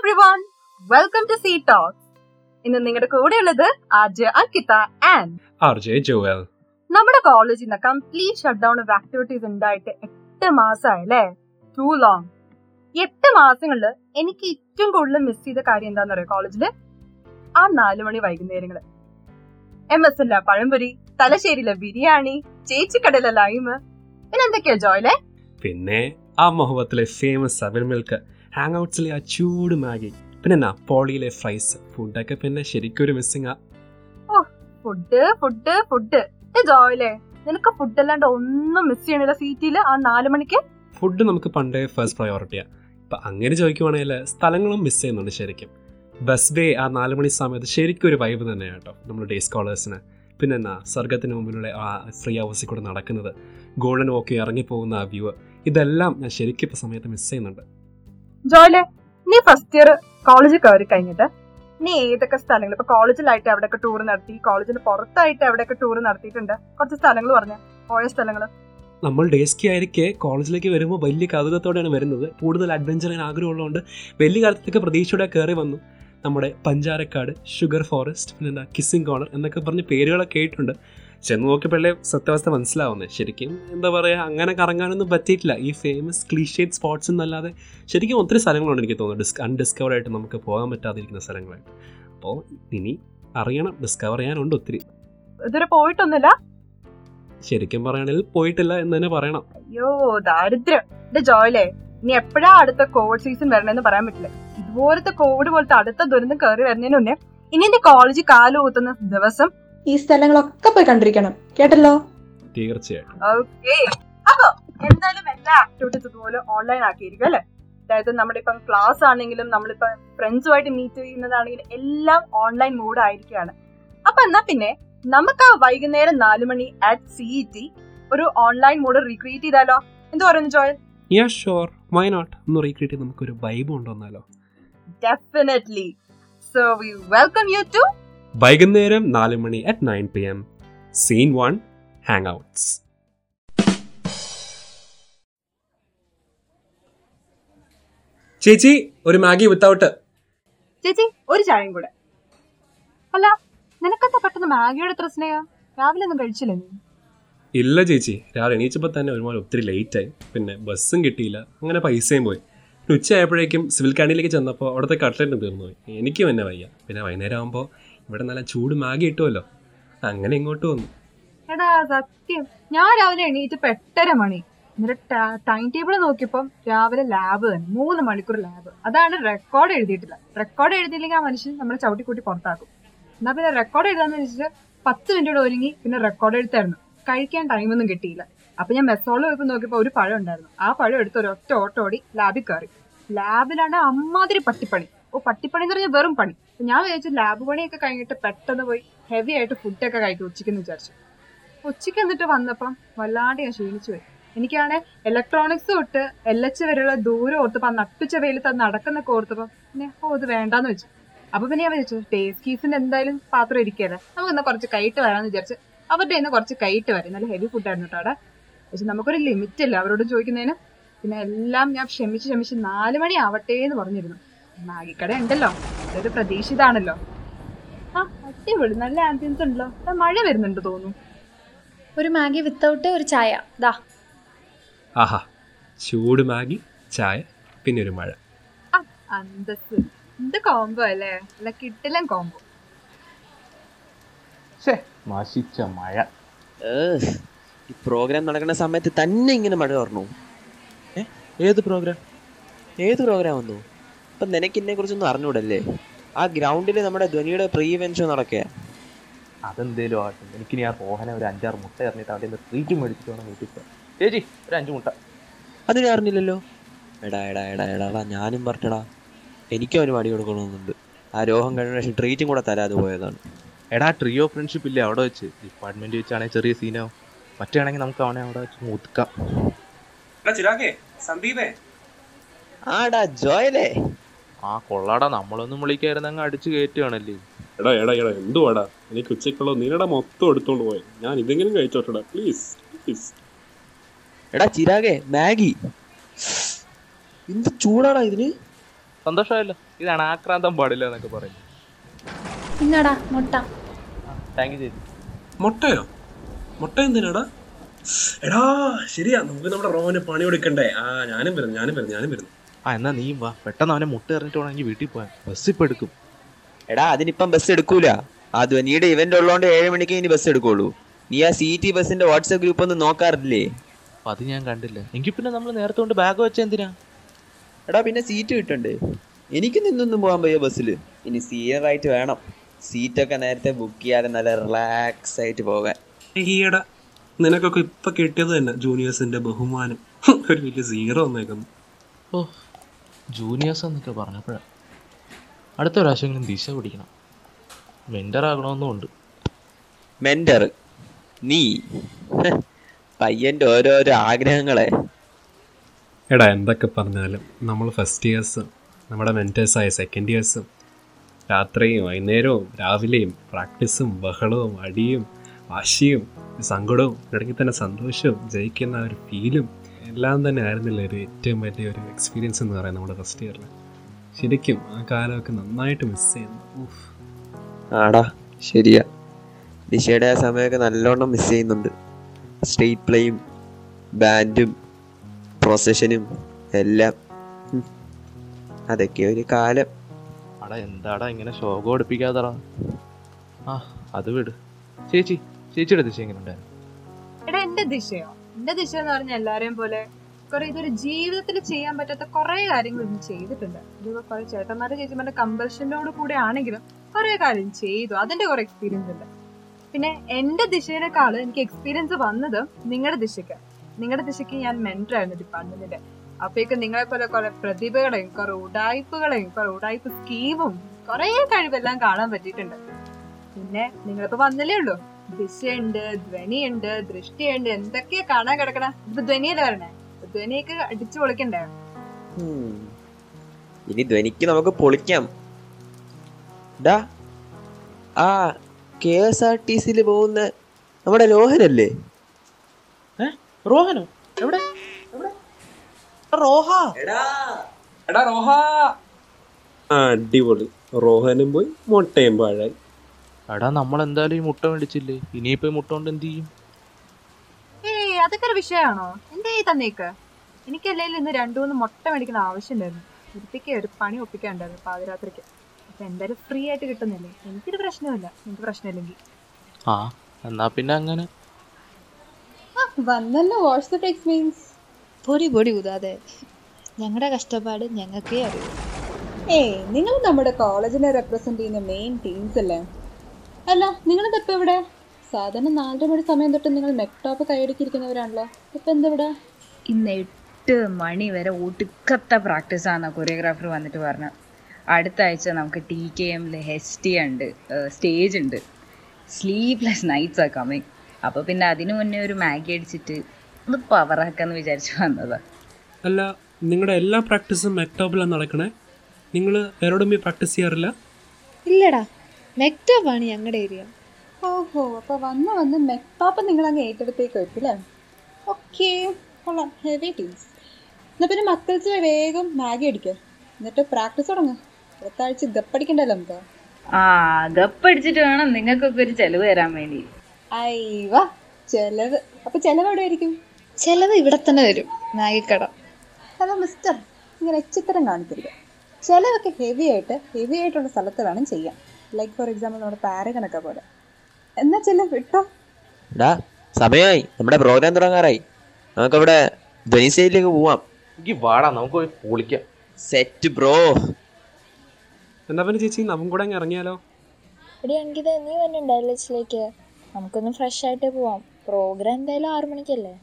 Everyone welcome to C talks ഇന്ന് നിങ്ങളുടെ കൂടെയുള്ളത് RJ Ankita and RJ Joel. നമ്മുടെ കോളേജിൽ നിന്ന് complete shut down of activities ഉണ്ടായിട്ട് എട്ട് മാസമായല്ലേ ടു ലോങ് എട്ട് മാസങ്ങളിൽ എനിക്ക് ഏറ്റവും കൂടുതൽ മിസ് ചെയ്ത കാര്യം എന്താന്ന് പറയാ കോളേജിൽ ആ നാലു മണി വൈകുന്നേരങ്ങൾ എം എസ് എല്ലാ പഴംപൊരി തലശ്ശേരിയിലെ ബിരിയാണി ചേച്ചിക്കടയിലെ ലൈമ് പിന്നെ എന്തൊക്കെയാ ജോയിലെ? പിന്നെ ആ മുഹബത്തിലെ ഫേമസ് സെവൻ മിൽക്ക് ഹാങ് ഔട്ട്സിലെ ആ ചൂട് മാഗി. പിന്നെ എന്നാ പോളിയിലെ ഫ്രൈസ് ഫുഡൊക്കെ പിന്നെ ശരിക്കും ഒരു മിസ്സിംഗ് ആ ഫുഡ് ഫുഡ് ഫുഡ് ജോയിലെ നിനക്ക് ഫുഡ് അല്ലാണ്ട് ഒന്നും മിസ് ചെയ്യണില്ല സീറ്റിൽ ആ നാല് മണിക്ക്? ഫുഡ് നമുക്ക് പണ്ടേ ഫസ്റ്റ് പ്രയോറിറ്റിയാ ഇപ്പൊ അങ്ങനെ ചോദിക്കുവാണെങ്കിൽ സ്ഥലങ്ങളും മിസ് ചെയ്യുന്നുണ്ട് ശരിക്കും. ബസ് ഡേ ആ നാല് മണി സമയത്ത് ശരിക്കും ഒരു വൈബ് തന്നെയാണ് കേട്ടോ നമ്മൾ ഡേ സ്കോളേഴ്സിന് പിന്നെ എന്നാ സ്വർഗത്തിന് മുമ്പിലുള്ള ആ ഫ്രീ ഹൗസിൽ കൂടെ നടക്കുന്നത്. ഗോൾഡൻ വോക്കി ഇറങ്ങിപ്പോകുന്ന ആ വ്യൂ ഇതെല്ലാം ഞാൻ ശരിക്കും ഇപ്പൊ സമയത്ത് മിസ് ചെയ്യുന്നുണ്ട്. ജോയിലെ നീ ഫസ്റ്റ് ഇയർ കോളേജിൽ കയറി കഴിഞ്ഞിട്ട് നീ ഏതൊക്കെ സ്ഥലങ്ങൾ? ഇപ്പൊ കോളേജിലായിട്ട് എവിടെയൊക്കെ ടൂർ നടത്തി? കോളേജിന് പുറത്തായിട്ട് എവിടെയൊക്കെ ടൂർ നടത്തിയിട്ടുണ്ട്? കുറച്ച് സ്ഥലങ്ങൾ പറഞ്ഞ. പോയ സ്ഥലങ്ങൾ നമ്മൾ ഡേസ്കി ആയിരിക്കെ കോളേജിലേക്ക് വരുമ്പോൾ വലിയ കൗതുകത്തോടെയാണ് വരുന്നത്. കൂടുതൽ അഡ്വഞ്ചറിന് ആഗ്രഹമുള്ളതുകൊണ്ട് വലിയ കാലത്തേക്ക് പ്രതീക്ഷയോടെ കയറി വന്നു. നമ്മുടെ പഞ്ചാരക്കാട് ഷുഗർ ഫോറസ്റ്റ് പിന്നെന്താ കിസ്സിംഗ് കോർണർ എന്നൊക്കെ പറഞ്ഞ് പേരുകളൊക്കെ കേട്ടിട്ടുണ്ട്. ചെന്ന് നോക്കിയപ്പോഴേ സത്യാവസ്ഥ മനസ്സിലാവുന്നത് ശരിക്കും എന്താ പറയുക അങ്ങനെ കറങ്ങാനൊന്നും പറ്റിയിട്ടില്ല. ഈ ഫേമസ് ക്ലീഷേഡ് സ്പോട്സ് എന്നല്ലാതെ ശരിക്കും ഒത്തിരി സ്ഥലങ്ങളുണ്ട് എനിക്ക് തോന്നുന്നു. ഡിസ് അൺഡിസ്കവർഡ് ആയിട്ട് നമുക്ക് പോകാൻ പറ്റാതിരിക്കുന്ന സ്ഥലങ്ങളായിട്ട് അപ്പോൾ ഇനി അറിയണം ഡിസ്കവർ ചെയ്യാനുണ്ട് ഒത്തിരി. ഇതുവരെ പോയിട്ടൊന്നുമില്ല? ശരിക്കും പറയണെങ്കിൽ പോയിട്ടില്ല എന്ന് തന്നെ പറയണം. അയ്യോ ദാരിദ്ര്യം. എന്റെ ജോയിലെ ഇനി എപ്പോഴാ അടുത്ത കോവിഡ് സീസൺ വരണമെന്ന് പറയാൻ പറ്റില്ല. ഇതുപോലത്തെ കോവിഡ് പോലത്തെ അടുത്ത ദുരന്തം കയറി വരുന്നതിന് മുന്നേ ഇനി എന്റെ കോളേജ് കാലുകൂത്തുന്ന ദിവസം ഈ സ്ഥലങ്ങളൊക്കെ പോയി കണ്ടിരിക്കണം. കേട്ടല്ലോ? തീർച്ചയായിട്ടും. ഓക്കെ അപ്പൊ എന്തായാലും എല്ലാ ആക്ടിവിറ്റീസ് ഇതുപോലെ ഓൺലൈൻ ആക്കിയിരിക്കും അല്ലെ? അതായത് നമ്മുടെ ഇപ്പം ക്ലാസ് ആണെങ്കിലും നമ്മളിപ്പം ഫ്രണ്ട്സുമായിട്ട് മീറ്റ് ചെയ്യുന്നതാണെങ്കിലും എല്ലാം ഓൺലൈൻ മോഡ് ആയിരിക്കുകയാണ്. അപ്പൊ എന്നാ പിന്നെ നമുക്ക് ആ വൈകുന്നേരം നാലു മണി അറ്റ് സി ടി ഒരു ഓൺലൈൻ മോഡ് റീക്രിയേറ്റ് ചെയ്താലോ? എന്ത് പറയുന്നു Joel? Yeah sure why not ഒന്ന് റീക്രിയേറ്റ് നമുക്ക് നമുക്കൊരു vibe കൊണ്ടുവന്നാലോ. Definitely so we welcome you to വൈകുന്നേരം നാല് മണി at nine P M scene one hangouts ചേച്ചി ഒരു മാഗി വിത്തൗട്ട് ചേച്ചി ഒരു ചായയും കൂടെ. അല്ല നിനക്കെന്താ പെട്ടെന്ന് മാഗിയുടെ എത്ര സ്നേഹ? രാവിലെ ഒന്നും കഴിച്ചില്ല നീ? ഇല്ല ചേച്ചി രാവിലെ എണീച്ചപ്പോൾ തന്നെ ഒരുപാട് ഒത്തിരി ആയി. പിന്നെ ബസ്സും കിട്ടിയില്ല അങ്ങനെ പൈസയും പോയി. ഉച്ചയായപ്പോഴേക്കും സിവിൽ കാന്റീനിലേക്ക് ചെന്നപ്പോൾ അവിടുത്തെ കട്ട്ലറ്റ് തീർന്നു പോയി എനിക്കും എന്നെ വയ്യ. പിന്നെ വൈകുന്നേരം ആകുമ്പോൾ ഇവിടെ നല്ല ചൂട് മാഗി കിട്ടുമല്ലോ. അങ്ങനെ ഇങ്ങോട്ട് വന്നു. എടാ സത്യം. ഞാൻ രാവിലെ എണീറ്റ് പെട്ടര മണി. എന്നിട്ട് ടൈം ടേബിൾ നോക്കിയപ്പം രാവിലെ ലാബ് തന്നെ മൂന്ന് മണിക്കൂർ ലാബ് അതാണ് റെക്കോർഡ് എഴുതിയിട്ടില്ല റെക്കോർഡ് എഴുതിയില്ലെങ്കിൽ ആ മനുഷ്യൻ നമ്മളെ ചവിട്ടിക്കൂട്ടി പുറത്താക്കും. എന്നാ പിന്നെ റെക്കോർഡ് എഴുതാന്ന് വെച്ചിട്ട് പത്ത് മിനിറ്റോടെ ഒരുങ്ങി പിന്നെ റെക്കോർഡ് എഴുത്തായിരുന്നു. കഴിക്കാൻ ടൈമൊന്നും കിട്ടിയില്ല. അപ്പൊ ഞാൻ മെസ്സോളിൽ പോയപ്പോ നോക്കിയപ്പോ ഒരു പഴം ഉണ്ടായിരുന്നു. ആ പഴം എടുത്ത് ഒരു ഒറ്റ ഓട്ടോ ഓടി ലാബിൽ കയറി ലാബിലാണ് അമ്മാതിരി പട്ടിപ്പണി. ഓ പട്ടിപ്പണി എന്ന് പറഞ്ഞാൽ വെറും പണി. ഞാൻ വിചാരിച്ചു ലാബ് പണിയൊക്കെ കഴിഞ്ഞിട്ട് പെട്ടെന്ന് പോയി ഹെവി ആയിട്ട് ഫുഡൊക്കെ കഴിക്കും ഉച്ചയ്ക്കെന്ന് വിചാരിച്ചു. ഉച്ചയ്ക്ക് എന്നിട്ട് വന്നപ്പം വല്ലാണ്ട് ഞാൻ ക്ഷീണിച്ചു പോയി. എനിക്കാണെ ഇലക്ട്രോണിക്സ് തൊട്ട് എൽ എച്ച് വരെയുള്ള ദൂരം ഓർത്തപ്പോൾ ആ നട്ടുച്ച വെയിലത്ത് അത് നടക്കുന്നൊക്കെ ഓർത്തപ്പം പിന്നെ ഓ ഇത് വേണ്ടാന്ന് വെച്ചു. അപ്പൊ പിന്നെ ഞാൻ വിചാരിച്ചു ടേസ്റ്റ് കീസിന്റെ എന്തായാലും പാത്രം ഇരിക്കല്ലേ? നമുക്ക് ഇന്ന് കുറച്ച് കൈയിട്ട് വരാമെന്ന് വിചാരിച്ച് അവരുടെ ഇന്ന് കുറച്ച് കൈയിട്ട് വരും. നല്ല ഹെവി ഫുഡായിരുന്നു കേട്ടോ അവിടെ. പക്ഷെ നമുക്കൊരു ലിമിറ്റ് ഇല്ല അവരോട് ചോദിക്കുന്നതിന്. പിന്നെ എല്ലാം ഞാൻ ക്ഷമിച്ച് ക്ഷമിച്ച് നാല് മണി ആവട്ടെ എന്ന് പറഞ്ഞിരുന്നു. മാഗിക്കട ഉണ്ടല്ലോ. അതൊരു പ്രതീക്ഷിതാണല്ലോ ആ അടിപൊളി. നല്ല ആംബിയൻസ് ഉണ്ടല്ലോ. മഴ വരുന്നുണ്ട് തോന്നുന്നു. ഒരു മാഗി വിത്തൗട്ട് ഒരു ചായ. ദാ. ആഹാ. ചൂട് മാഗി ചായ പിന്നെ ഒരു മഴ. അന്തസ് എന്ത് കോംബോ അല്ലേ? അല്ല കിട്ടില്ല കോംബോ നശിച്ച മഴ. ഈ പ്രോഗ്രാം നടക്കുന്ന സമയത്ത് തന്നെ ഇങ്ങനെ മഴ പറഞ്ഞു ഏത് പ്രോഗ്രാം ഏത് പ്രോഗ്രാം വന്നു? അപ്പം നിനക്ക് ഇതിനെ കുറിച്ചൊന്നും അറിഞ്ഞൂടല്ലേ? ആ ഗ്രൗണ്ടിൽ നമ്മുടെ ധ്വനിയുടെ പ്രീവെൻഷൻ നടക്കുക അതെന്തേലും എനിക്ക് ആ റോഹനെ ഒരു അഞ്ചാറ് മുട്ട എറിഞ്ഞിട്ട് അവിടെ ട്രീറ്റ് മേടിച്ചിട്ട് വേണം വീട്ടിൽ പോകാൻ. ചേച്ചി ഒരു അഞ്ച് മുട്ട. അതിനെ അറിഞ്ഞില്ലല്ലോ. എടാ എടാ എടാ എടാ എടാ ഞാനും പറഞ്ഞടാ എനിക്കും അവന് മടി കൊടുക്കണമെന്നുണ്ട്. ആ രോഹം കഴിഞ്ഞ ശേഷം ട്രീറ്റും കൂടെ തരാതെ പോയതാണ്. എടാ ട്രിയോ ഫ്രണ്ട്ഷിപ്പ് ഇല്ലേ അവിടെ വെച്ച്? ഡിപ്പാർട്ട്മെന്റ് വെച്ചാണെങ്കിൽ ചെറിയ സീനാവും മറ്റാണെങ്കിൽ നമുക്ക് അവനെ അവിടെ വെച്ച് മുതുക്കാം ചിരാകെ സന്ദീപേ. ആടാ ജോയലേ. ആ കൊള്ളാടാ. നമ്മളൊന്നും വിളിക്കായിരുന്നു അങ്ങ് അടിച്ചു കയറ്റുകയാണല്ലേ? എടാ എടാ എടാ എന്തുവാടാ? എനിക്ക് ഉച്ചക്കുള്ള നിങ്ങളുടെ മൊത്തം എടുത്തോണ്ട് പോയി. ഞാൻ ഇതെങ്കിലും കഴിച്ചോട്ടെടാ. Please please. എടാ ചിരാഗേ മാഗി. എന്ത് ചൂടാടാ ഇതിന്? സന്തോഷമായല്ലോ. ഇതാണ് ആക്രാന്തം പാടില്ല എന്നൊക്കെ പറയുന്നത് ഇന്നടാ മുട്ട. താങ്ക് യു ചേച്ചി. മുട്ടയോ? മുട്ട എന്തിനാടാ? എടാ ശരിയാ. നമുക്ക് നമ്മുടെ റോഹന് പണി കൊടുക്കണ്ടേ. ആ ഞാനും വരുന്നു ഞാനും വരുന്നു ഞാനും വരുന്നു. ആ എന്നാ നീ വാ. പെട്ടെന്ന് അവനെ മുട്ട എറിഞ്ഞിട്ട് വേണമെങ്കിൽ വീട്ടിൽ പോയാൽ ബസ് ഇപ്പൊ എടുക്കും. എടാ അതിനിപ്പം ബസ് എടുക്കൂല. അത് നീടെ ഇവന്റ് ഉള്ളതുകൊണ്ട് ഏഴ് മണിക്ക് ഇനി ബസ് എടുക്കുള്ളൂ. നീ ആ സി ടി ബസിന്റെ വാട്സ്ആപ്പ് ഗ്രൂപ്പ് ഒന്നും നോക്കാറില്ലേ? അത് ഞാൻ കണ്ടില്ല. എങ്കിൽ പിന്നെ നമ്മൾ നേരത്തെ കൊണ്ട് ബാഗ് വെച്ച എന്തിനാ? എടാ പിന്നെ സീറ്റ് കിട്ടണ്ടേ? എനിക്ക് നിന്നൊന്നും പോകാൻ വയ്യ ബസ്സിൽ. ഇനി സീനിയർ ആയിട്ട് വേണം. സീറ്റൊക്കെ നേരത്തെ ബുക്ക് ചെയ്യാതെ നല്ല റിലാക്സ് ആയിട്ട് പോകാൻ. ഈയടാ നിനക്കൊക്കെ ഇപ്പൊ കിട്ടിയത് തന്നെ ജൂനിയേഴ്സിന്റെ ബഹുമാനം. ഒരു വലിയ സീറോ വന്നേക്കുന്നു. ഓ ജൂനിയേഴ്സ് എന്നൊക്കെ പറഞ്ഞപ്പോഴാണ് അടുത്ത പ്രാവശ്യമെങ്കിലും ദിശ പിടിക്കണം. മെന്റർ ആകണമെന്നും ഉണ്ട് മെന്റർ നീ? പയ്യന്റെ ഓരോരോ ആഗ്രഹങ്ങളെ. എടാ എന്തൊക്കെ പറഞ്ഞാലും നമ്മൾ ഫസ്റ്റ് ഇയേഴ്സും നമ്മുടെ മെന്റേഴ്സായ സെക്കൻഡ് ഇയേഴ്സും രാത്രിയും വൈകുന്നേരവും രാവിലെയും പ്രാക്ടീസും ബഹളവും അടിയും വാശിയും സങ്കടവും ഇടയ്ക്ക് തന്നെ സന്തോഷവും ജയിക്കുന്ന ഒരു ഫീലും എല്ലാം തന്നെ ആയിരുന്നില്ല ഒരു ഏറ്റവും വലിയ ഒരു എക്സ്പീരിയൻസ് എന്ന് പറയാം നമ്മുടെ ഫസ്റ്റ് ഇയറിൽ ശരിക്കും ആ കാലമൊക്കെ നന്നായിട്ട് മിസ് ചെയ്യുന്നു. ആടാ ശരിയാ. ദിശയുടെ ആ സമയമൊക്കെ നല്ലോണം മിസ് ചെയ്യുന്നുണ്ട്. സ്റ്റേറ്റ് പ്ലേയും ബാൻഡും പ്രൊസഷനും എല്ലാം. അതൊക്കെ ഒരു കാലം. അടാ എന്താടാ ഇങ്ങനെ ശോകം അടുപ്പിക്കാതടാ ആ അത് വിട്. ചേച്ചി ചേച്ചിയുടെ ദിശ എങ്ങനെ ഉണ്ടായിരുന്നു എടാ എന്റെ ദിശയോ? എന്റെ ദിശ എന്ന് പറഞ്ഞ എല്ലാരെയും പോലെ കുറെ ഇതൊരു ജീവിതത്തിൽ ചെയ്യാൻ പറ്റാത്ത കുറെ കാര്യങ്ങൾ ഇന്ന് ചെയ്തിട്ടുണ്ട്. ഇതിപ്പോ കുറെ ചേട്ടന്മാരുടെ ചേച്ചിമാരുടെ കമ്പൽഷനോട് കൂടെ ആണെങ്കിലും കുറെ കാര്യം ചെയ്തു. അതിന്റെ കുറെ എക്സ്പീരിയൻസ് ഉണ്ട്. പിന്നെ എന്റെ ദിശയിലേക്കാൾ എനിക്ക് എക്സ്പീരിയൻസ് വന്നത് നിങ്ങളുടെ ദിശയ്ക്ക്. നിങ്ങളുടെ ദിശയ്ക്ക് ഞാൻ മെന്റർ ആയിരുന്നു ഡിപ്പാർട്ട്മെന്റിന്റെ അപ്പോഴേക്കും നിങ്ങളെ പോലെ കുറെ പ്രതിഭകളെയും കുറെ ഉടായ്പകളെയും കുറെ ഉടായ്പ സ്കീമും കുറെ കഴിവെല്ലാം കാണാൻ പറ്റിയിട്ടുണ്ട്. പിന്നെ നിങ്ങളിപ്പോ വന്നില്ലേ ഉള്ളൂ. ദിശയുണ്ട് ധ്വനിയുണ്ട് ദൃഷ്ടിയുണ്ട് എന്തൊക്കെയാ കാണാൻ കിടക്കണ? ഇപ്പൊ ധ്വനിയല്ലേ വരണേ ധ്വനിയൊക്കെ അടിച്ചു പൊളിക്കണ്ടേ. ഇനി ധ്വനിക്ക് നമുക്ക് പൊളിക്കാം. ഡാ ആ കെ എസ് ആർ ടി സിയിൽ പോകുന്ന നമ്മുടെ ലോഹനല്ലേ? റോഹനോ? എവിടെ? റോഹ. എടാ. റോഹ. അടിപൊളി. റോഹനും പോയി മുട്ടയും പാഴായി എടാ നമ്മൾ എന്തായാലും ഈ മുട്ട മേടിച്ചില്ലേ? ഇനിയിപ്പോ ഈ മുട്ട കൊണ്ട് എന്ത് ചെയ്യും? ഏയ് അതൊക്കെ ഒരു വിഷയമാണോ? എന്തേ ഈ തന്നേക്ക്? എനിക്കല്ലേ ഇന്ന് രണ്ടു മൂന്ന് മുട്ട മേടിക്കുന്ന ആവശ്യമുണ്ടായിരുന്നു. ഇരുത്തിക്ക് ഒരു പണി ഒപ്പിക്കാണ്ടായിരുന്നു പാതിരാത്രിക്ക്. അപ്പൊ എന്തായാലും ഫ്രീ ആയിട്ട് കിട്ടുന്നില്ലേ? എനിക്കൊരു പ്രശ്നമില്ല എനിക്ക് പ്രശ്നമില്ലെങ്കിൽ. ആ എന്നാ പിന്നെ അങ്ങനെ. വന്നല്ലോ വാട്സ് ദ ടെക്സ് മീൻസ് പൊടി പൊടി ഊതാതെ. ഞങ്ങളുടെ കഷ്ടപ്പാട് ഞങ്ങൾക്കേ അറിയൂ. ഏ നിങ്ങൾ നമ്മുടെ കോളേജിനെ റെപ്രസെന്റ് ചെയ്യുന്ന മെയിൻ ടീംസ് അല്ലേ? അല്ല നിങ്ങളിത് ഇപ്പൊ ഇവിടെ? സാധാരണ നാലര മണി സമയം തൊട്ട് നിങ്ങൾ മെക്ടോപ്പ് കൈയടക്കിയിരിക്കുന്നവരാണല്ലോ ഇപ്പൊ എന്താ ഇവിടെ? ഇന്ന് എട്ട് മണി വരെ ഒടുക്കത്തെ ആണ് കൊറിയോഗ്രാഫർ വന്നിട്ട് പറഞ്ഞു. അടുത്ത ആഴ്ച നമുക്ക് ടി കെ എമ്മിൽ ഹെസ്റ്റി ഉണ്ട് സ്റ്റേജ് ഉണ്ട്. സ്ലീപ്ലെസ് നൈറ്റ്സ് ആ കമ്മിങ് അപ്പോൾ പിന്നെ അതിനു മുന്നേ ഒരു മാഗി അടിച്ചിട്ട് ഒന്ന് പവറാക്കാന്ന് വിചാരിച്ചു വന്നതാ. അല്ല നിങ്ങളുടെ എല്ലാ പ്രാക്ടീസും മെക്ടോപ്പിലാണ് നടക്കണേ? നിങ്ങൾ വേറോടും പ്രാക്ടീസ് ചെയ്യാറില്ല? ഇല്ലടാ മെക്ടോപ്പാണ് ഞങ്ങളുടെ ഏരിയ. ഓഹോ അപ്പൊ വന്ന് വന്ന് മെക്ടാപ്പ് നിങ്ങൾ അങ്ങ് ഏറ്റെടുത്തേക്ക് വെക്കില്ലേ? ഓക്കെ കൊള്ളാം. ഹെവി ടീംസ് എന്നാ പിന്നെ മക്കൾസ് വേഗം മാഗി അടിക്കുക എന്നിട്ട് പ്രാക്ടീസ് തുടങ്ങുക അടുത്ത ആഴ്ച ഗപ്പടിക്കണ്ടല്ലോ നമുക്ക്. ആ ഗപ്പടിച്ചിട്ട് വേണം നിങ്ങൾക്കൊക്കെ ഒരു ചെലവ് തരാൻ വേണ്ടി. അയ്യവാ ചെലവ്. അപ്പൊ ചെലവ് എവിടെ ആയിരിക്കും ചെലവ് ഇവിടെ തന്നെ വരും മാഗിക്കട ഹലോ മിസ്റ്റർ. ഇങ്ങനെ എച്ചിത്തരം കാണിക്കരുത്. ചിലവൊക്കെ ഹെവി ആയിട്ട് ഹെവി ആയിട്ടുള്ള സ്ഥലത്ത് വേണം ചെയ്യാൻ. ലൈക്ക് ഫോർ എക്സാമ്പിൾ നമ്മുടെ പാരഗണൊക്കെ പോലെ. എന്നാ ചെല്ല വിട്ടോ? ഡാ സമയമായി നമ്മുടെ പ്രോഗ്രാം തുടങ്ങാറായി. നമുക്കവിടെ ധ്വനിസയിലേക്ക് പോവാം. എനിക്ക് വാടാ നമുക്ക് പോയി പൊളിക്കാം. സെറ്റ് ബ്രോ എന്നാ പിന്നെ ചേച്ചി നമുക്ക് കൂടെ അങ്ങ് ഇറങ്ങിയാലോ? എടി അങ്കിത നീ വന്നെ ലച്ചിലേക്ക് നമുക്കൊന്ന് ഫ്രഷ് ആയിട്ട് പോവാം. പ്രോഗ്രാം എന്തായാലും ആറു മണിക്കല്ലേ?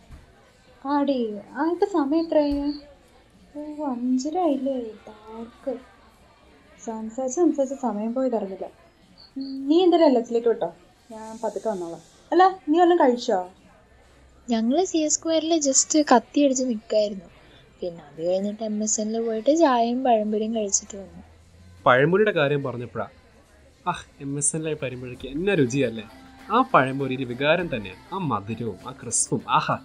ആടി ആ ഇപ്പൊ സമയം എത്രയായി? ഓ അഞ്ചര ആയില്ലേ? ഡാർക്ക് സംസാരിച്ച് സംസാരിച്ച് സമയം പോയി അറിഞ്ഞില്ല നീ എന്തായാലും എല്ലാത്തിലേക്ക് വിട്ടോ? ഞാൻ പതുക്കെ വന്നോളാം. അല്ല നീ വല്ലതും കഴിച്ചോ? ഞങ്ങൾ സി എസ് സ്ക്വയറിൽ ജസ്റ്റ് കത്തി അടിച്ച് നിൽക്കായിരുന്നു പിന്നെ അത് കഴിഞ്ഞിട്ട് എം എസ് എന്നിൽ പോയിട്ട് ചായയും പഴംപൊരിയും കഴിച്ചിട്ട് വന്നു. പഴംപൊരിയുടെ കാര്യം പറഞ്ഞപ്പോഴാ ആ എം എസ് എന്നിലായി വരുമ്പോഴേക്ക് എന്നാ രുചിയല്ലേ? ആ പഴംപൊരിയിൽ വികാരം തന്നെയാണ് ആ മധുരവും ആ ക്രിസ്പും ആഹാ.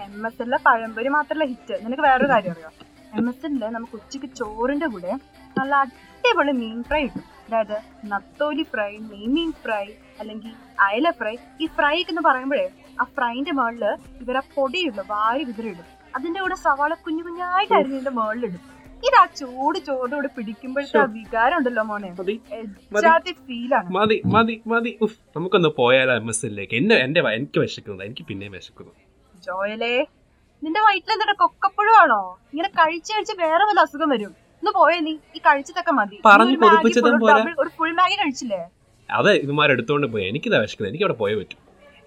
എം എസ് എല്ലിലെ പഴംപൊരി മാത്രമല്ല ഹിറ്റ്. നിനക്ക് വേറൊരു കാര്യം അറിയോ? എം എസ് എല്ലിൽ നമുക്ക് ഉച്ചയ്ക്ക് ചോറിന്റെ കൂടെ നല്ല അടിപൊളി മീൻ ഫ്രൈ കിട്ടും അതായത് നത്തോലി ഫ്രൈ നെയ്മീൻ ഫ്രൈ അല്ലെങ്കിൽ അയല ഫ്രൈ. ഈ ഫ്രൈ എന്ന് പറയുമ്പോഴേ ആ ഫ്രൈന്റെ മുകളിൽ ഇവരെ പൊടിയുള്ളു വാരി വിതറിയിടും. അതിന്റെ കൂടെ സവാള കുഞ്ഞു കുഞ്ഞായിട്ട് അരിഞ്ഞതിന്റെ മുകളിലിടും. ഇത് ആ ചൂട് ചോടോട് പിടിക്കുമ്പോഴത്തെ ആ വികാരം ഉണ്ടല്ലോ മോനെ. മതി ഫീലാണ് മതി മതി നമുക്കൊന്ന് പോയാലോ എം എസ് എല്ലേക്ക് എന്നെ എന്റെ എനിക്ക് വിശക്കുന്നത് എനിക്ക് പിന്നെയും വിശക്കുന്നു. ജോയലേ നിന്റെ വയറ്റിലെന്താ കൊക്കപ്പഴുവാണോ? കൊക്കപ്പുഴമാണോ ഇങ്ങനെ കഴിച്ചു കഴിച്ച് വേറെ വല്ല അസുഖം വരും. ഒന്ന് പോയേ നീ. ഈ കഴിച്ചതൊക്കെ മതി. പറഞ്ഞു കൊടുപ്പിച്ചതും പോരാ. ഒരു ഫുൾ മാഗി കഴിച്ചില്ലേ? അതെ ഇതുമാർ എടുത്തോണ്ട് പോയി. എനിക്കിതാ വിശക്കുന്നത് എനിക്ക് അവിടെ പോയേ പറ്റും.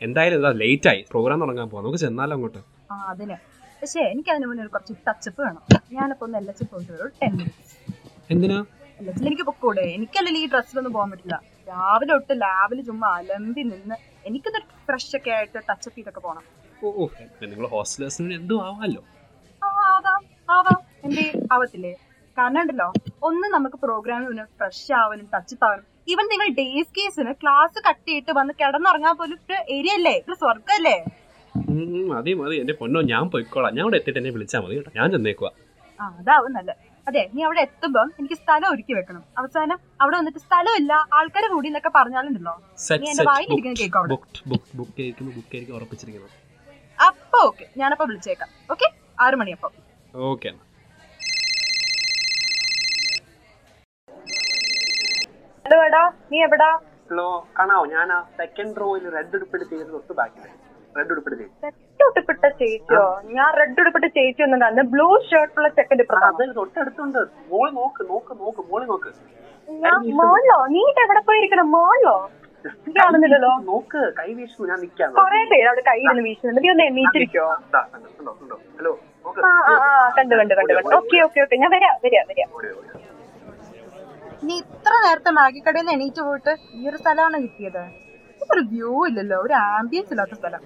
എന്തായാലും ഇതാ ലേറ്റ് ആയി. പ്രോഗ്രാം തുടങ്ങാൻ പോവാം. നമുക്ക് ചെന്നാലോ അങ്ങോട്ട്? ആ അതിനെ. പക്ഷേ എനിക്ക് അതിന് മുന്നേ കുറച്ച് ടച്ചപ്പ് വേണം. ഞാനിപ്പോ ഒന്ന് എൽ എച്ച് പോയിട്ട് വരും. ടെൻ മിനിറ്റ്സ് എന്തിനാ? എൽ എച്ചിൽ എനിക്ക് പൊക്കൂടെ. എനിക്കല്ലേ ഈ ഡ്രസ്സിലൊന്നും പോകാൻ പറ്റില്ല. രാവിലെ തൊട്ട് ലാബിൽ ചുമ്മാ അലമ്പി നിന്ന് എനിക്കൊന്ന് ഫ്രഷ് ഒക്കെ ആയിട്ട് ടച്ചപ്പ് ചെയ്തൊക്കെ പോണം. നിങ്ങൾ ഹോസ്റ്റലേഴ്സിന് എന്തും ആവാമല്ലോ ആവാം. ആവാം. എന്തേ? ആവത്തില്ലേ? കാരണം ഉണ്ടല്ലോ ഒന്ന് നമുക്ക് പ്രോഗ്രാമിന് ഫ്രഷ് ആവാനും ടച്ച് ആവാനും. ഈവൻ നിങ്ങൾ ഡേസ് കേസിന് ക്ലാസ് കട്ട് ചെയ്തിട്ട് വന്ന് കിടന്നുറങ്ങാൻ പോലും ഒരു ഏരിയ അല്ലേ? ഒരു സ്വർഗല്ലേ മതി മതി. എന്റെ പൊന്നോ ഞാൻ പോയിക്കോളാം. ഞാൻ അവിടെ എത്തിയിട്ട് എന്നെ വിളിച്ചാൽ മതി കേട്ടോ. ഞാൻ ചെന്നേക്കുവാ. ആ അതാവും നല്ല അതെ നീ അവിടെ എത്തുമ്പോൾ എനിക്ക് സ്ഥലം ഒരുക്കി വെക്കണം. അവസാനം അവിടെ വന്നിട്ട് സ്ഥലമില്ല ആൾക്കാരെ കൂടി എന്നൊക്കെ പറഞ്ഞാലുണ്ടല്ലോ? നീ എന്റെ വായിലിരിക്കുന്ന കേക്ക് അവിടെ? അപ്പൊ ഓക്കെ ഞാനപ്പോ വിളിച്ചേക്കാം. ഓക്കെ ആറു മണിയപ്പം. ഓക്കെ ഹലോ എടാ നീ എവിടാ? ഹലോ കാണാവോ? ഞാൻ ആ സെക്കൻഡ് റോയിൽ റെഡ് ഉടുപ്പിട്ട് ചെയ്ത് തൊട്ട് ബാക്കിൽ റെഡ് ഉടുപ്പിട്ട് ചെയ്ത്. റെഡ് ഉടുപ്പിട്ട ചേച്ചിയോ? ഞാൻ റെഡ് ഉടുപ്പിട്ട ചേച്ചി ഒന്നും കണ്ട് ബ്ലൂ ഷർട്ടുള്ള ചെക്കന്റെ അത് തൊട്ടടുത്തുണ്ട്. മോൾ നോക്ക് നോക്ക് നോക്ക് മോൾ നോക്ക്. മോളോ നീ ഇത് എവിടെ പോയിരിക്കണം മോളോ നീ കാണുന്നില്ലല്ലോ. നോക്ക് കൈ വീശു ഞാൻ നിൽക്കാം കൊറേ പേര് അവിടെ കയ്യിൽ വീശുന്നുണ്ട്. നീ ഒന്ന് എണ്ണീറ്റിരിക്കോ ഹലോ നോക്ക്. ആ ആ ആ കണ്ടു കണ്ടു കണ്ടു കണ്ടു. Okay okay okay. ഞാൻ വരാം വരാം വരാം. നീ ഇത്ര നേരത്തെ മാഗിക്കടയിൽ കടയിൽ നിന്ന് എണീറ്റ് പോയിട്ട് ഈ ഒരു സ്ഥലമാണ് കിട്ടിയത്. ഒരു വ്യൂ ഇല്ലല്ലോ ഒരു ആംബിയൻസ് ഇല്ലാത്ത സ്ഥലം.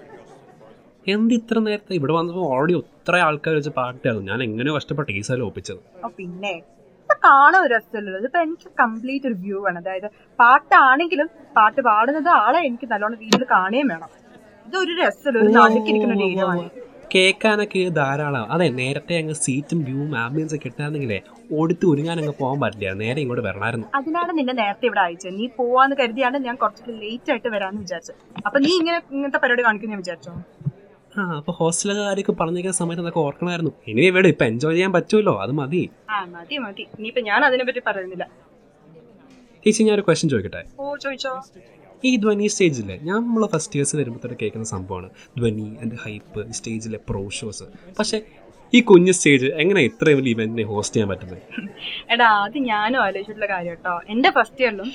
എന്ത് ഇത്ര നേരത്തെ? ഇവിടെ വന്നപ്പോൾ ഓൾറെഡി ഒത്ര ആൾക്കാർ വെച്ച് പാട്ടായിരുന്നു ഞാൻ എങ്ങനെയോ കഷ്ടപ്പെട്ട് ഈ സ്ഥലം ഒപ്പിച്ചത്. പിന്നെ. ഇത് കാണാൻ ഒരു രസമല്ലോ ഇതിപ്പോ എനിക്ക് കംപ്ലീറ്റ് ഒരു വ്യൂ ആണ്. അതായത് പാട്ടാണെങ്കിലും പാട്ട് പാടുന്നത് ആളെ എനിക്ക് നല്ലോണം വീട്ടിൽ കാണുകയും വേണം. ഇതൊരു രസമല്ലോ. ഒരു നടുക്കിരിക്കുന്ന ഒരു ഏരിയ കേൾക്കാനൊക്കെ ധാരാളം അതെ നേരത്തെ അങ്ങ് സീറ്റും വ്യൂവും ആംബിയൻസ് ഒക്കെ കിട്ടാന്നെങ്കിലേ ഓടിത്ത് ഒരുങ്ങാൻ അങ്ങ് പോകാൻ പറ്റില്ല. നേരെ ഇങ്ങോട്ട് വരണമായിരുന്നു അതിനാണ് നിന്നെ നേരത്തെ ഇവിടെ അയച്ചത്. നീ പോവാന്ന് കരുതിയാണ് ഞാൻ കുറച്ച് ലേറ്റ് ആയിട്ട് വരാന്ന് വിചാരിച്ചത്. അപ്പൊ നീ ഇങ്ങനെ ഇങ്ങനത്തെ പരിപാടി കാണിക്കുന്ന വിചാരിച്ചോ? ആ അപ്പൊ ഹോസ്റ്റലുകാരൊക്കെ പറഞ്ഞിരിക്കുന്ന സമയത്ത് അതൊക്കെ ഓർക്കണമായിരുന്നു. ഇനി ഇവിടെ ഇപ്പൊ എൻജോയ് ചെയ്യാൻ പറ്റുമല്ലോ അത് മതി. ആ മതി മതി. ഇനിയിപ്പോ ഞാൻ അതിനെ പറ്റി പറയുന്നില്ല. ചേച്ചി ഞാൻ ഒരു ക്വസ്റ്റ്യൻ ചോദിക്കട്ടെ? ഓ ചോദിച്ചോ. ഈ ധ്വനി സ്റ്റേജിൽ ഞാൻ നമ്മൾ ഫസ്റ്റ് ഇയേഴ്സ് വരുമ്പോഴത്തേക്ക് കേൾക്കുന്ന സംഭവമാണ്. ധ്വനി ആൻഡ് ഹൈപ്പ് സ്റ്റേജിലെ പ്രോ ഷോസ് പക്ഷേ ഈ കുഞ്ഞ് സ്റ്റേജ് എങ്ങനെ ഇത്രയും വലിയ ഇവന്റിനെ ഹോസ്റ്റ് ചെയ്യാൻ പറ്റുന്നത്? എടാ അത് ഞാനും ആലോചിച്ചിട്ടുള്ള കാര്യം കേട്ടോ എന്റെ ഫസ്റ്റ് ഇയറിലും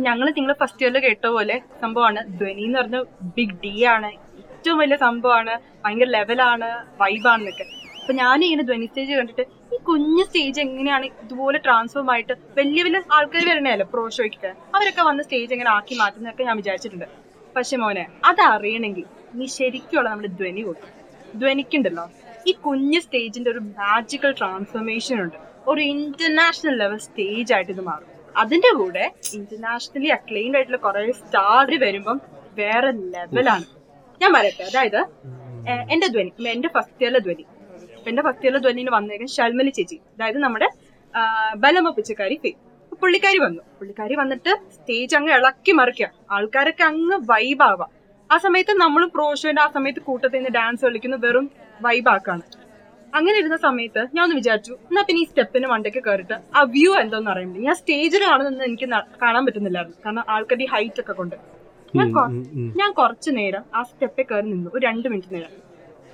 ഞങ്ങൾ നിങ്ങൾ ഫസ്റ്റ് ഇയറിൽ കേട്ട പോലെ സംഭവമാണ്. ധ്വനി എന്ന് പറഞ്ഞ ബിഗ് ഡി ആണ്. ഏറ്റവും വലിയ സംഭവമാണ്. ഭയങ്കര ലെവലാണ് വൈബാണെന്നൊക്കെ അപ്പൊ ഞാൻ ഇങ്ങനെ ധ്വനി സ്റ്റേജ് കണ്ടിട്ട് ഈ കുഞ്ഞു സ്റ്റേജ് എങ്ങനെയാണ് ഇതുപോലെ ട്രാൻസ്ഫോം ആയിട്ട് വലിയ വലിയ ആൾക്കാർ വരണല്ലോ പ്രോ ഷോയ്ക്ക് അവരൊക്കെ വന്ന് സ്റ്റേജ് എങ്ങനെ ആക്കി മാറ്റുന്നതൊക്കെ ഞാൻ വിചാരിച്ചിട്ടുണ്ട്. പക്ഷെ മോനെ അതറിയണമെങ്കിൽ നീ ശരിക്കുള്ള നമ്മുടെ ധ്വനി കൊടുക്കും ധ്വനിക്കുണ്ടല്ലോ. ഈ കുഞ്ഞ് സ്റ്റേജിന്റെ ഒരു മാജിക്കൽ ട്രാൻസ്ഫോർമേഷൻ ഉണ്ട്. ഒരു ഇന്റർനാഷണൽ ലെവൽ സ്റ്റേജ് ആയിട്ട് ഇത് മാറും. അതിന്റെ കൂടെ ഇന്റർനാഷണലി അക്ലെയിൻഡ് ആയിട്ടുള്ള കുറെ സ്റ്റാർ വരുമ്പം വേറെ ലെവലാണ് ഞാൻ പറയട്ടെ. അതായത് എന്റെ ധ്വനി എന്റെ ഫസ്റ്റ് ഇയറിലെ ധ്വനി. എന്റെ ഭക്തിയുള്ള ധ്വനിന് വന്നേക്കാൻ ഷൽമലി ചേച്ചി അതായത് നമ്മുടെ ബലമ പിച്ചക്കാരി ഫേ. പുള്ളിക്കാരി വന്നു. പുള്ളിക്കാരി വന്നിട്ട് സ്റ്റേജ് അങ്ങ് ഇളക്കി മറിക്കുക. ആൾക്കാരൊക്കെ അങ്ങ് വൈബാവാം ആ സമയത്ത് നമ്മളും പ്രോഷോന്റെ ആ സമയത്ത് കൂട്ടത്തിൽ നിന്ന് ഡാൻസ് കളിക്കുന്ന വെറും വൈബാക്കാണ് അങ്ങനെ ഇരുന്ന സമയത്ത് ഞാൻ ഒന്ന് വിചാരിച്ചു എന്നാ പിന്നെ ഈ സ്റ്റെപ്പിന് മണ്ടയ്ക്ക് കയറിട്ട് ആ വ്യൂ എന്തോന്ന് അറിയുമ്പോൾ ഞാൻ സ്റ്റേജിൽ കാണുന്നത് എനിക്ക് കാണാൻ പറ്റുന്നില്ലായിരുന്നു. കാരണം ആൾക്കാരുടെ ഹൈറ്റ് ഒക്കെ കൊണ്ട്. ഞാൻ ഞാൻ കുറച്ചു നേരം ആ സ്റ്റെപ്പിൽ കയറി നിന്നു. ഒരു രണ്ട് മിനിറ്റ് നേരം.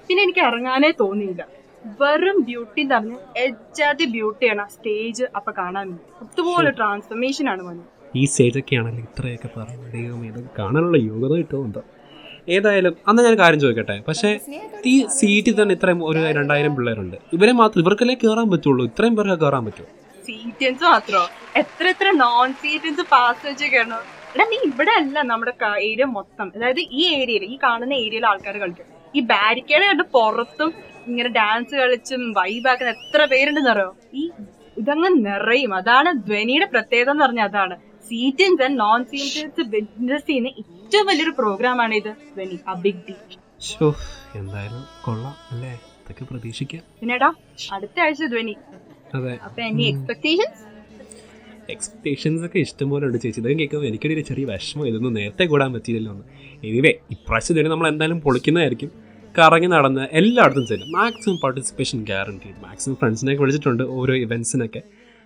പിന്നെ എനിക്ക് ഇറങ്ങാനേ തോന്നിയില്ല. വെറും ബ്യൂട്ടി എന്ന് പറഞ്ഞ എജാതി ബ്യൂട്ടിയാണ് ആ സ്റ്റേജ് അപ്പൊ കാണാൻ അതുപോലെ ട്രാൻസ്ഫർമേഷൻ ആണ് വന്നത്. ഈ സ്റ്റേജൊക്കെ ആണല്ലോ ഇത്രയൊക്കെ പറയുന്നത് ദൈവമേ ഇതൊക്കെ കാണാനുള്ള യോഗ്യത കിട്ടുമോ എന്തോ? ഏതായാലും അന്ന് ഞാൻ കാര്യം ചോദിക്കട്ടെ. പക്ഷേ ഈ സീറ്റിൽ തന്നെ ഇത്രയും ഒരു രണ്ടായിരം പിള്ളേരുണ്ട്. ഇവരെ മാത്രം ഇവർക്കല്ലേ കയറാൻ പറ്റുള്ളൂ? ഇത്രയും പേർക്ക് കയറാൻ പറ്റുമോ? സീറ്റൻസ് മാത്രോ? എത്ര എത്ര നോൺ സീറ്റൻസ് പാസ് വെച്ചൊക്കെയാണോ എടാ നീ ഇവിടെ അല്ല നമ്മുടെ ഏരിയ മൊത്തം. അതായത് ഈ ഏരിയയിൽ ഈ കാണുന്ന ഏരിയയിൽ ആൾക്കാർ കളിക്കും. ഈ ബാരിക്കേഡ് കണ്ട് പുറത്തും ഇങ്ങനെ ഡാൻസ് കളിച്ചും വൈബാക്കുന്ന എത്ര പേരുണ്ടെന്ന് അറിയോ? ഈ ഇതങ്ങ് നിറയും. അതാണ് ധ്വനിയുടെ പ്രത്യേകത എന്ന് പറഞ്ഞാൽ അതാണ്. CETians and non CETians business ചെയ്യുന്ന ഏറ്റവും വലിയൊരു പ്രോഗ്രാം ആണ് ഇത്. ധ്വനി. ആ ബിഗ് ഡി എന്തായാലും കൊള്ളാം അല്ലേ? ഇതൊക്കെ പ്രതീക്ഷിക്കാം. പിന്നെടാ അടുത്ത ആഴ്ച ധ്വനി. അതെ. അപ്പൊ എനി എക്സ്പെക്ടേഷൻസ് എക്സ്പെക്ടേഷൻസ് ഒക്കെ ഇഷ്ടംപോലെ ഉണ്ട് ചേച്ചി. ഇതൊക്കെ കേൾക്കുമ്പോൾ എനിക്കൊരു ചെറിയ വിഷമം ഇതൊന്നും നേരത്തെ കൂടാൻ പറ്റിയില്ലല്ലോ എന്ന്. എനിവേ ഇപ്രാവശ്യം തന്നെ നമ്മൾ എന്തായാലും പൊളിക്കുന്നതായിരിക്കും. കറങ്ങി നടന്ന് എല്ലായിടത്തും ചെല്ലും. മാക്സിമം പാർട്ടിസിപ്പേഷൻ ഗ്യാരണ്ടി മാക്സിമം ഫ്രണ്ട്സിനെയൊക്കെ വിളിച്ചിട്ടുണ്ട് ഓരോ ഇവൻസിനൊക്കെ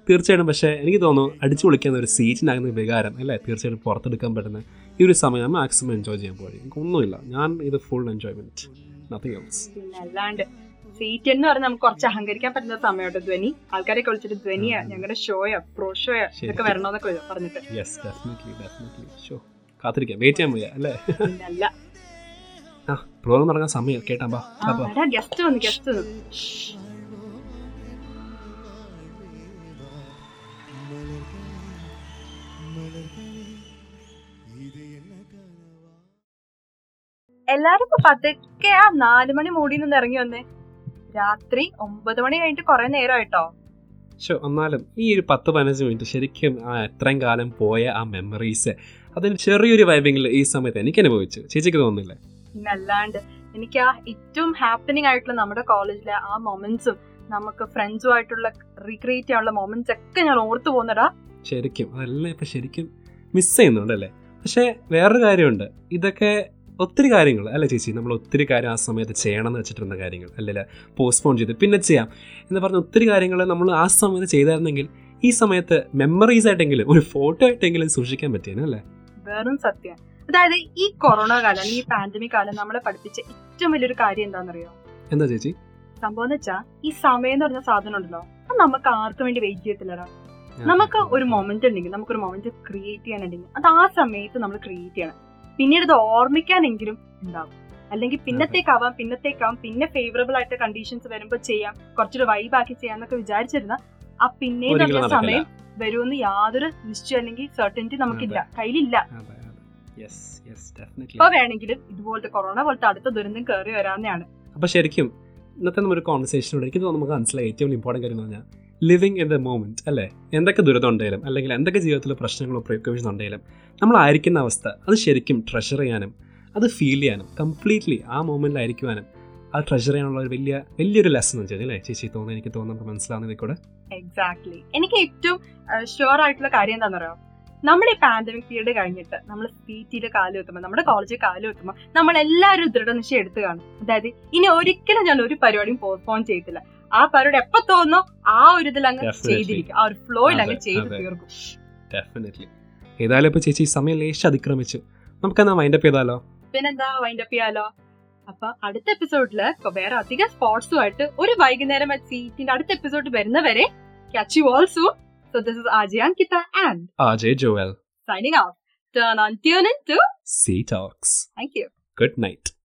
തീർച്ചയായിട്ടും പക്ഷേ എനിക്ക് തോന്നുന്നു അടിച്ചു പൊളിക്കുന്ന ഒരു സീറ്റിനാകുന്ന വികാരം അല്ലേ? തീർച്ചയായിട്ടും പുറത്തെടുക്കാൻ പറ്റുന്ന ഈ ഒരു സമയം മാക്സിമം എൻജോയ് ചെയ്യാൻ പോയി. എനിക്കൊന്നുമില്ല ഞാൻ ഇത് ഫുൾ എൻജോയ്മെന്റ് നത്തിങ് എൽസ് അല്ലാണ്ട് സീറ്റ് എന്ന് പറഞ്ഞാൽ നമുക്ക് കുറച്ച് അഹങ്കരിക്കാൻ പറ്റുന്ന സമയമുണ്ട് ധ്വനി. ആൾക്കാരെ വിളിച്ചിട്ട് ധ്വനിയാ ഞങ്ങളുടെ ഷോയോ പ്രോ ഷോയോ. ഇതൊക്കെ വരണമെന്നൊക്കെ പറഞ്ഞിട്ട്. യെസ് ഡെഫിനറ്റ്ലി ഡെഫിനറ്റ്ലി ഷോ കാത്തിരിക്കാം. വെയിറ്റ് ചെയ്യാൻ പോയാ അല്ലേ? പ്രോഗ്രാം നടക്കാൻ സമയം കേട്ടാ ബാ ഗസ്റ്റ് വന്നു ഗസ്റ്റ് എല്ലാരും ഇപ്പൊ പതുക്കെ ആ നാലു മണി മൂടി നിന്ന് ഇറങ്ങി വന്നേ. രാത്രി ഒമ്പത് മണി കഴിഞ്ഞിട്ട് കൊറേ നേരമായിട്ടോ ഷോ എന്നാലും ഈ ഒരു പത്ത് പതിനഞ്ച് മിനിറ്റ് ശരിക്കും ആ എത്രയും കാലം പോയ ആ മെമ്മറീസ് അതിന് ചെറിയൊരു വൈബിങ്ങിൽ ഈ സമയത്ത് എനിക്ക് അനുഭവിച്ചു. ചേച്ചിക്ക് തോന്നുന്നില്ലേ? പിന്നെ അല്ലാണ്ട് എനിക്ക് ആ ഏറ്റവും ഹാപ്പനിങ് ആയിട്ടുള്ള നമ്മുടെ കോളേജിലെ ആ മൊമെന്റ്സും നമുക്ക് ഫ്രണ്ട്സുമായിട്ടുള്ള റീക്രിയേറ്റ് ചെയ്യാനുള്ള മൊമെന്റ്സ് ഒക്കെ ഞാൻ ഓർത്തു പോകുന്നടാ. ശരിക്കും. അതെല്ലാം ഇപ്പൊ ശരിക്കും മിസ് ചെയ്യുന്നുണ്ടല്ലേ? പക്ഷേ വേറൊരു കാര്യമുണ്ട്. ഇതൊക്കെ ഒത്തിരി കാര്യങ്ങൾ അല്ലേ ചേച്ചി? നമ്മൾ ഒത്തിരി കാര്യം ആ സമയത്ത് ചെയ്യണം എന്ന് വെച്ചിട്ടിരുന്ന കാര്യങ്ങൾ അല്ലല്ല പോസ്റ്റ്പോൺ ചെയ്ത് പിന്നെ ചെയ്യാം എന്ന് പറഞ്ഞ ഒത്തിരി കാര്യങ്ങൾ നമ്മൾ ആ സമയത്ത് ചെയ്തായിരുന്നെങ്കിൽ ഈ സമയത്ത് മെമ്മറീസ് ആയിട്ടെങ്കിലും ഒരു ഫോട്ടോ ആയിട്ടെങ്കിലും സൂക്ഷിക്കാൻ പറ്റിയേനെ വേറും സത്യം. അതായത് ഈ കൊറോണ കാലം അല്ലെങ്കിൽ ഈ പാൻഡമിക് കാലം നമ്മളെ പഠിപ്പിച്ച ഏറ്റവും വലിയൊരു കാര്യം എന്താണെന്നറിയോ? എന്താ ചേച്ചി? സംഭവം എന്ന് വെച്ചാൽ ഈ സമയം എന്ന് പറഞ്ഞ സാധനം ഉണ്ടല്ലോ അത് നമുക്ക് ആർക്കും വേണ്ടി വെയിറ്റ് ചെയ്യത്തില്ലടാ. നമുക്ക് ഒരു മൊമെന്റ് ഉണ്ടെങ്കിൽ നമുക്കൊരു മൊമെന്റ് ക്രിയേറ്റ് ചെയ്യാനുണ്ടെങ്കിൽ അത് ആ സമയത്ത് നമ്മൾ ക്രിയേറ്റ് ചെയ്യണം. പിന്നീട് ഇത് ഓർമ്മിക്കാനെങ്കിലും ഉണ്ടാവും. അല്ലെങ്കിൽ പിന്നത്തേക്കാവാം പിന്നത്തേക്കാവാം പിന്നെ ഫേവറബിൾ ആയിട്ട് കണ്ടീഷൻസ് വരുമ്പോൾ ചെയ്യാം കുറച്ചൊരു വൈബാക്കി ചെയ്യാന്നൊക്കെ വിചാരിച്ചിരുന്ന ആ പിന്നെ സമയം വരുമെന്ന് യാതൊരു നിശ്ചയം അല്ലെങ്കിൽ സർട്ടനിറ്റി നമുക്കില്ല കയ്യിലില്ല. ഇപ്പൊ വേണമെങ്കിലും ഇതുപോലത്തെ കൊറോണ പോലത്തെ അടുത്ത ദുരന്തം കയറി വരാവുന്നതാണ്. അപ്പൊ ശരിക്കും ഇന്നത്തെ നമ്മൾ കോൺവെർസേഷനോട് എനിക്ക് തോന്നുന്നു നമുക്ക് മനസ്സിലായി. ഏറ്റവും ഇമ്പോർട്ടന്റ് കാര്യം എന്ന് പറഞ്ഞാൽ ലിവിങ് ഇൻ ദ മൂമെന്റ് അല്ലേ? എന്തൊക്കെ ദുരിതം ഉണ്ടെങ്കിലും അല്ലെങ്കിൽ എന്തൊക്കെ ജീവിതത്തിലെ പ്രശ്നങ്ങളോ പ്രിക്കോഷൻ ഉണ്ടെങ്കിലും നമ്മളായിരിക്കുന്ന അവസ്ഥ അത് ശരിക്കും ട്രഷർ ചെയ്യാനും അത് ഫീൽ ചെയ്യാനും കംപ്ലീറ്റ്ലി ആ മൊമെന്റിലായിരിക്കുവാനും അത് ട്രഷർ ചെയ്യാനുള്ള ഒരു വലിയ വലിയൊരു ലെസൺ എന്ന് വെച്ചാൽ അല്ലേ? ചേച്ചി തോന്നുന്നു എനിക്ക് തോന്നുന്നു മനസ്സിലാവുന്നതിൽ കൂടെ. എക്സാക്ട്ലി എനിക്ക് ഏറ്റവും ഷുവർ ആയിട്ടുള്ള കാര്യം എന്താണെന്ന് അറിയാം നമ്മുടെ ഈ പാൻഡമിക് പീരീഡ് കഴിഞ്ഞിട്ട് നമ്മൾ സീറ്റിയിൽ കാലം എത്തുമ്പോൾ നമ്മുടെ കോളേജിൽ കാലം എത്തുമ്പോൾ നമ്മൾ എല്ലാവരും ദൃഢനിശ്ചയം എടുത്തു കാണും. അതായത് ഇനി ഒരിക്കലും ഞാൻ ഒരു പരിപാടിയും പോസ്റ്റ്പോൺ ചെയ്തില്ല ആ പരിപാടി എപ്പോ തോന്നുന്നോ ആ ഒരു ഇതിൽ അങ്ങ് ചെയ്തിരിക്കും. ആ ഒരു ഫ്ലോയിൽ അങ്ങ് ചെയ്ത് തീർക്കും. ഡെഫിനറ്റ്ലി ഏതായാലും ഇപ്പൊ ചേച്ചി സമയം ലേശം അതിക്രമിച്ചു. നമുക്കെന്നാ അപ്പ് ചെയ്താലോ? പിന്നെന്താ വൈൻഡ് അപ്പ് ചെയ്യാലോ? അപ്പൊ അടുത്ത എപ്പിസോഡിൽ വേറെ അധികം സ്പോർട്സുമായിട്ട് ഒരു വൈകുന്നേരം സീറ്റിന്റെ അടുത്ത എപ്പിസോഡ് വരുന്നവരെ catch you soon. So this is RJ Ankita and RJ Joel signing off. Turn on, tune into Sea Talks. Thank you. Good night.